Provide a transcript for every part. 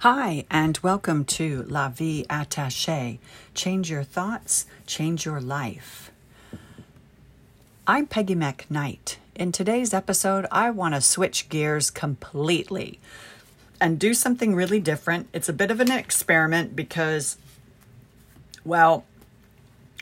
Hi, and welcome to La Vie Attachée. Change your thoughts, change your life. I'm Peggy McKnight. In today's episode, I want to switch gears completely and do something really different. It's a bit of an experiment because, well,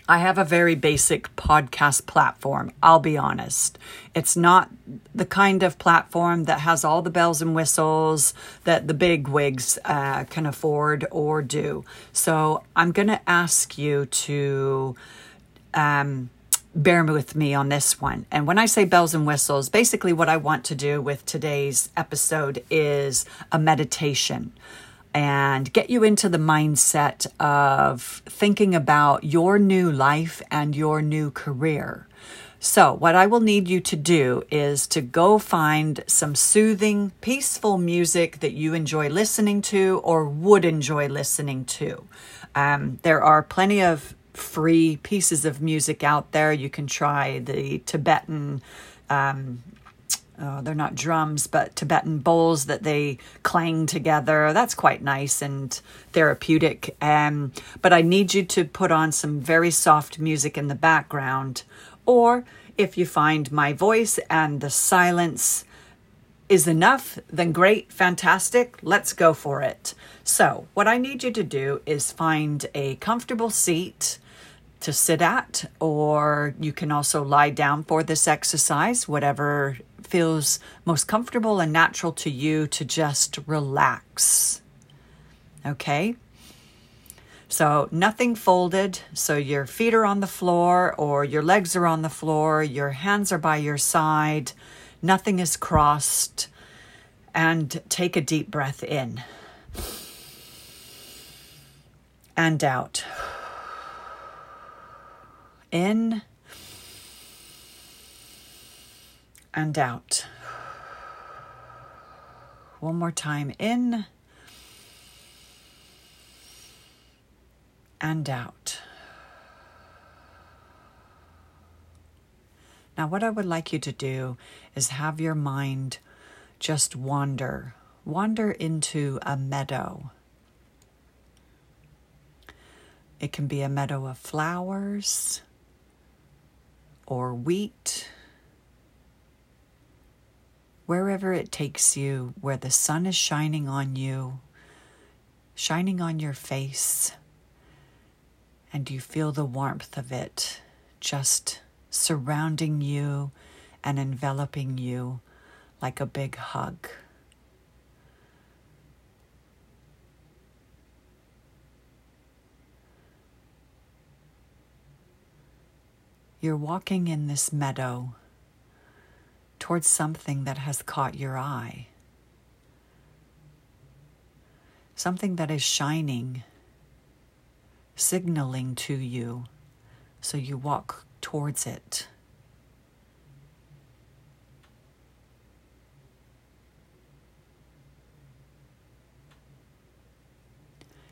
I have a very basic podcast platform. I'll be honest. It's not the kind of platform that has all the bells and whistles that the big wigs uh, can afford or do. So I'm going to ask you to um, bear with me on this one. And when I say bells and whistles, basically what I want to do with today's episode is a meditation and get you into the mindset of thinking about your new life and your new career. So, what I will need you to do is to go find some soothing, peaceful music that you enjoy listening to or would enjoy listening to. Um, there are plenty of free pieces of music out there. You can try the Tibetan um, uh, they're not drums, but Tibetan bowls that they clang together. That's quite nice and therapeutic. Um, but I need you to put on some very soft music in the background. Or if you find my voice and the silence is enough, then great, fantastic, let's go for it. So, what I need you to do is find a comfortable seat to sit at, or you can also lie down for this exercise, whatever feels most comfortable and natural to you to just relax. Okay? So, nothing folded. So, your feet are on the floor or your legs are on the floor, your hands are by your side, nothing is crossed. And take a deep breath in and out. In and out. One more time in and out. Now, what I would like you to do is have your mind just wander, wander into a meadow. It can be a meadow of flowers or wheat wherever it takes you, where the sun is shining on you, shining on your face, and you feel the warmth of it just surrounding you and enveloping you like a big hug. You're walking in this meadow towards something that has caught your eye, something that is shining, signaling to you, so you walk towards it.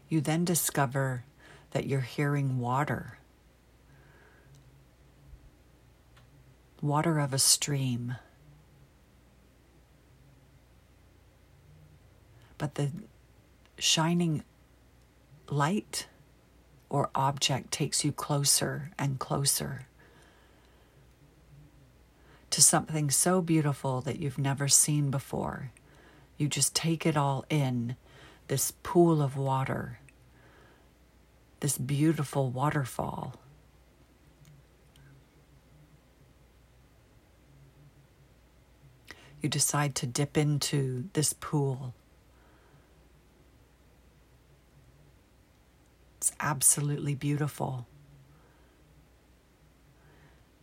You then discover that you're hearing water, water of a stream. But the shining light or object takes you closer and closer to something so beautiful that you've never seen before. You just take it all in this pool of water, this beautiful waterfall. You decide to dip into this pool It's absolutely beautiful.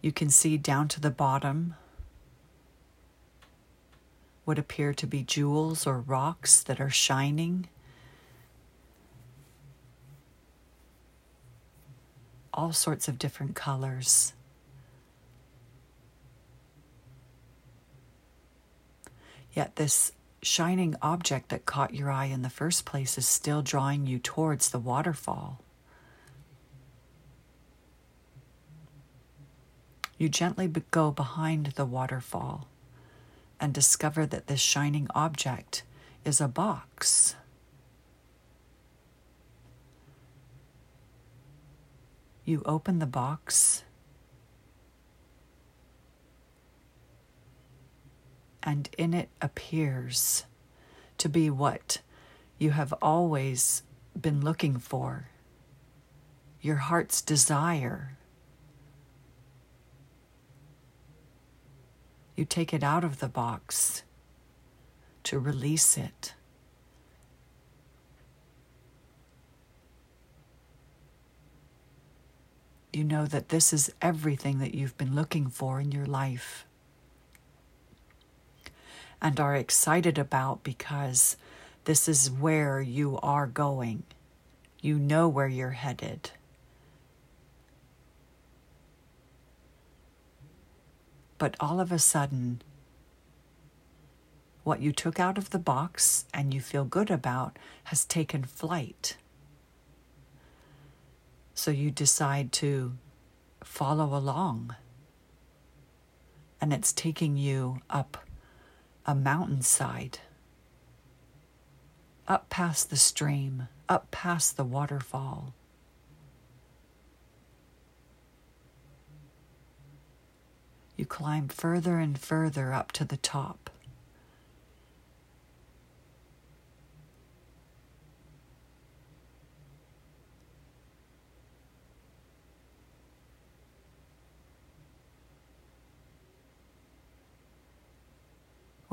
You can see down to the bottom what appear to be jewels or rocks that are shining. All sorts of different colors. Yet, this shining object that caught your eye in the first place is still drawing you towards the waterfall. You gently go behind the waterfall and discover that this shining object is a box. You open the box and in it appears to be what you have always been looking for your heart's desire. You take it out of the box to release it. You know that this is everything that you've been looking for in your life and are excited about because this is where you are going. You know where you're headed. But all of a sudden, what you took out of the box and you feel good about has taken flight. So you decide to follow along. And it's taking you up a mountainside, up past the stream, up past the waterfall. You climb further and further up to the top.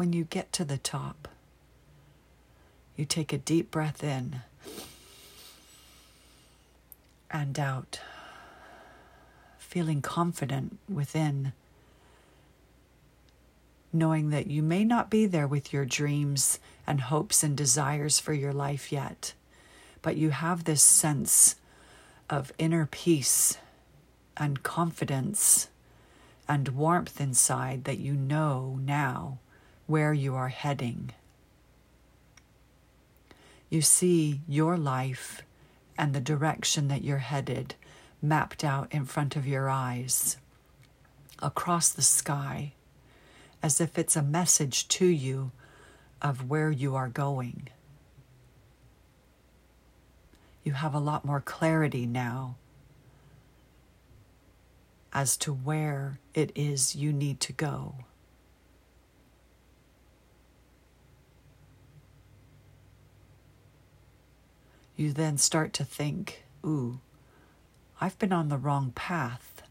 When you get to the top, you take a deep breath in and out, feeling confident within, knowing that you may not be there with your dreams and hopes and desires for your life yet, but you have this sense of inner peace and confidence and warmth inside that you know now where you are heading. You see your life and the direction that you're headed mapped out in front of your eyes across the sky as if it's a message to you of where you are going. You have a lot more clarity now as to where it is you need to go. You then start to think, ooh, I've been on the wrong path.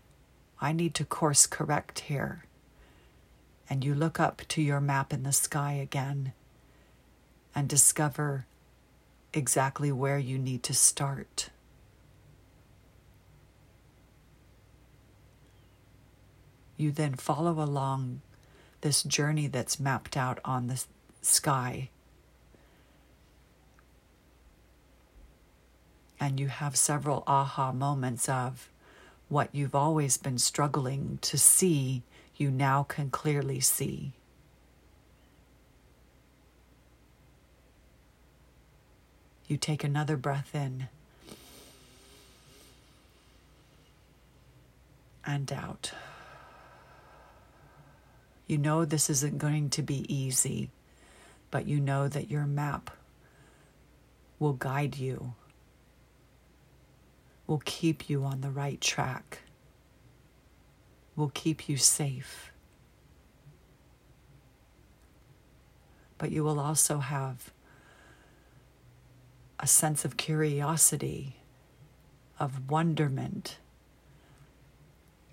I need to course correct here. And you look up to your map in the sky again and discover exactly where you need to start. You then follow along this journey that's mapped out on the sky and you have several aha moments of what you've always been struggling to see, you now can clearly see. You take another breath in and out. You know this isn't going to be easy, but you know that your map will guide you will keep you on the right track, will keep you safe. But you will also have a sense of curiosity, of wonderment,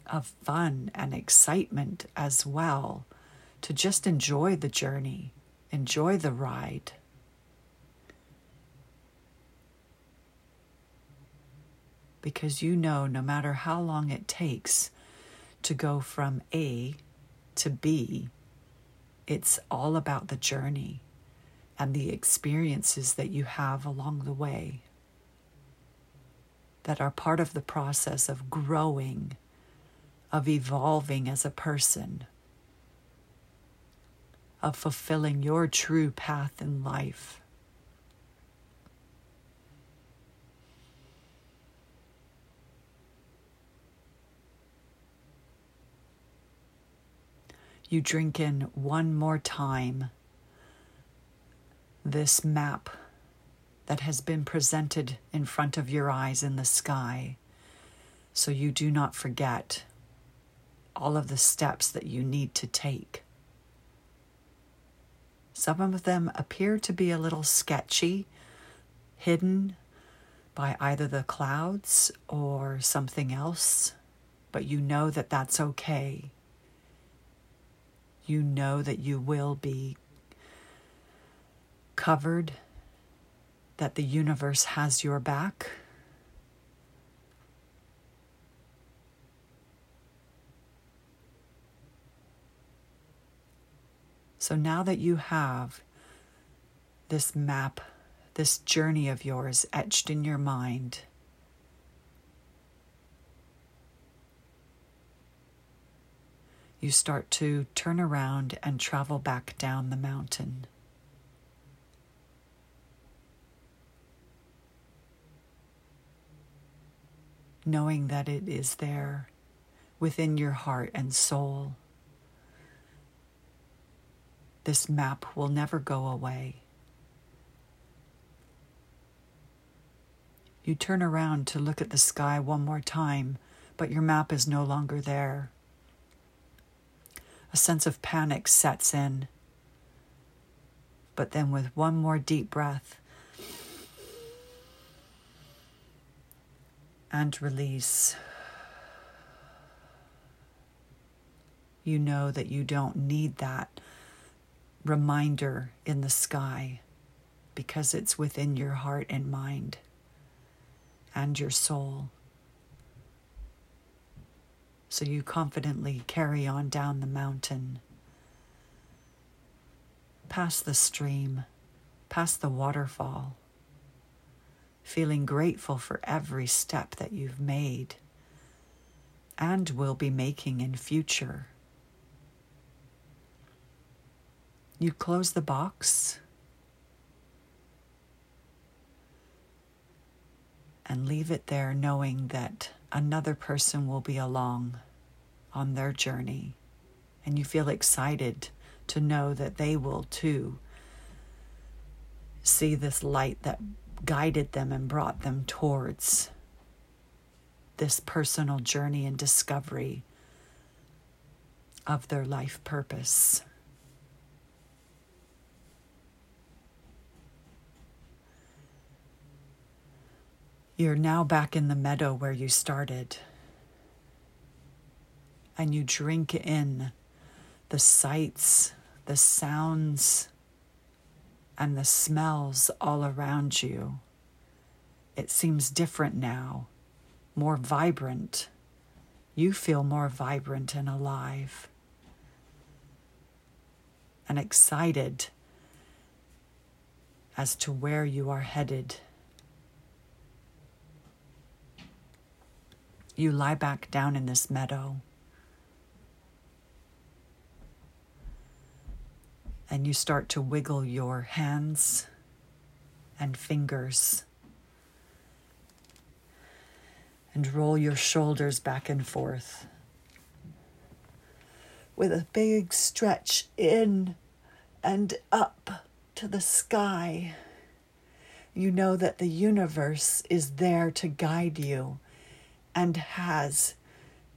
of fun and excitement as well to just enjoy the journey, enjoy the ride. Because you know no matter how long it takes to go from A to B, it's all about the journey and the experiences that you have along the way that are part of the process of growing, of evolving as a person, of fulfilling your true path in life. You drink in one more time this map that has been presented in front of your eyes in the sky so you do not forget all of the steps that you need to take. Some of them appear to be a little sketchy, hidden by either the clouds or something else, but you know that that's okay. You know that you will be covered, that the universe has your back. So now that you have this map, this journey of yours etched in your mind, you start to turn around and travel back down the mountain. Knowing that it is there within your heart and soul. This map will never go away. You turn around to look at the sky one more time, but your map is no longer there. A sense of panic sets in. But then, with one more deep breath and release, you know that you don't need that reminder in the sky because it's within your heart and mind and your soul. So you confidently carry on down the mountain, past the stream, past the waterfall, feeling grateful for every step that you've made and will be making in future. You close the box and leave it there, knowing that another person will be along on their journey. And you feel excited to know that they will too see this light that guided them and brought them towards this personal journey and discovery of their life purpose. You're now back in the meadow where you started. And you drink in the sights, the sounds, and the smells all around you. It seems different now, more vibrant. You feel more vibrant and alive and excited as to where you are headed. You lie back down in this meadow. And you start to wiggle your hands and fingers and roll your shoulders back and forth with a big stretch in and up to the sky. You know that the universe is there to guide you and has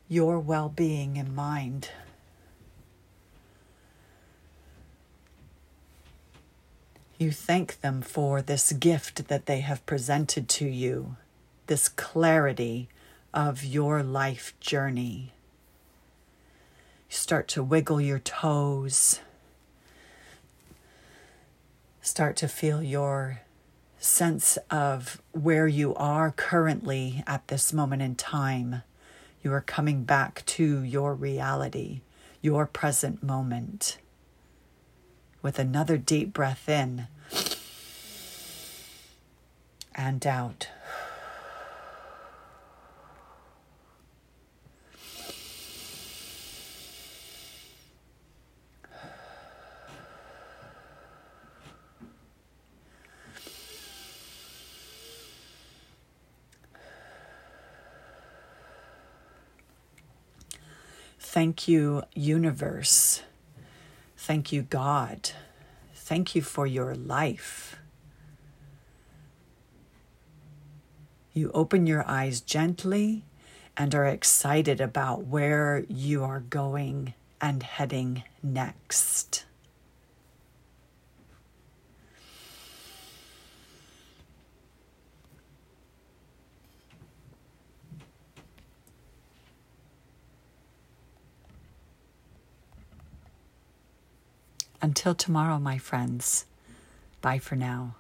your well being in mind. You thank them for this gift that they have presented to you, this clarity of your life journey. You start to wiggle your toes, start to feel your sense of where you are currently at this moment in time. You are coming back to your reality, your present moment. With another deep breath in and out. Thank you, universe. Thank you, God. Thank you for your life. You open your eyes gently and are excited about where you are going and heading next. Until tomorrow, my friends. Bye for now.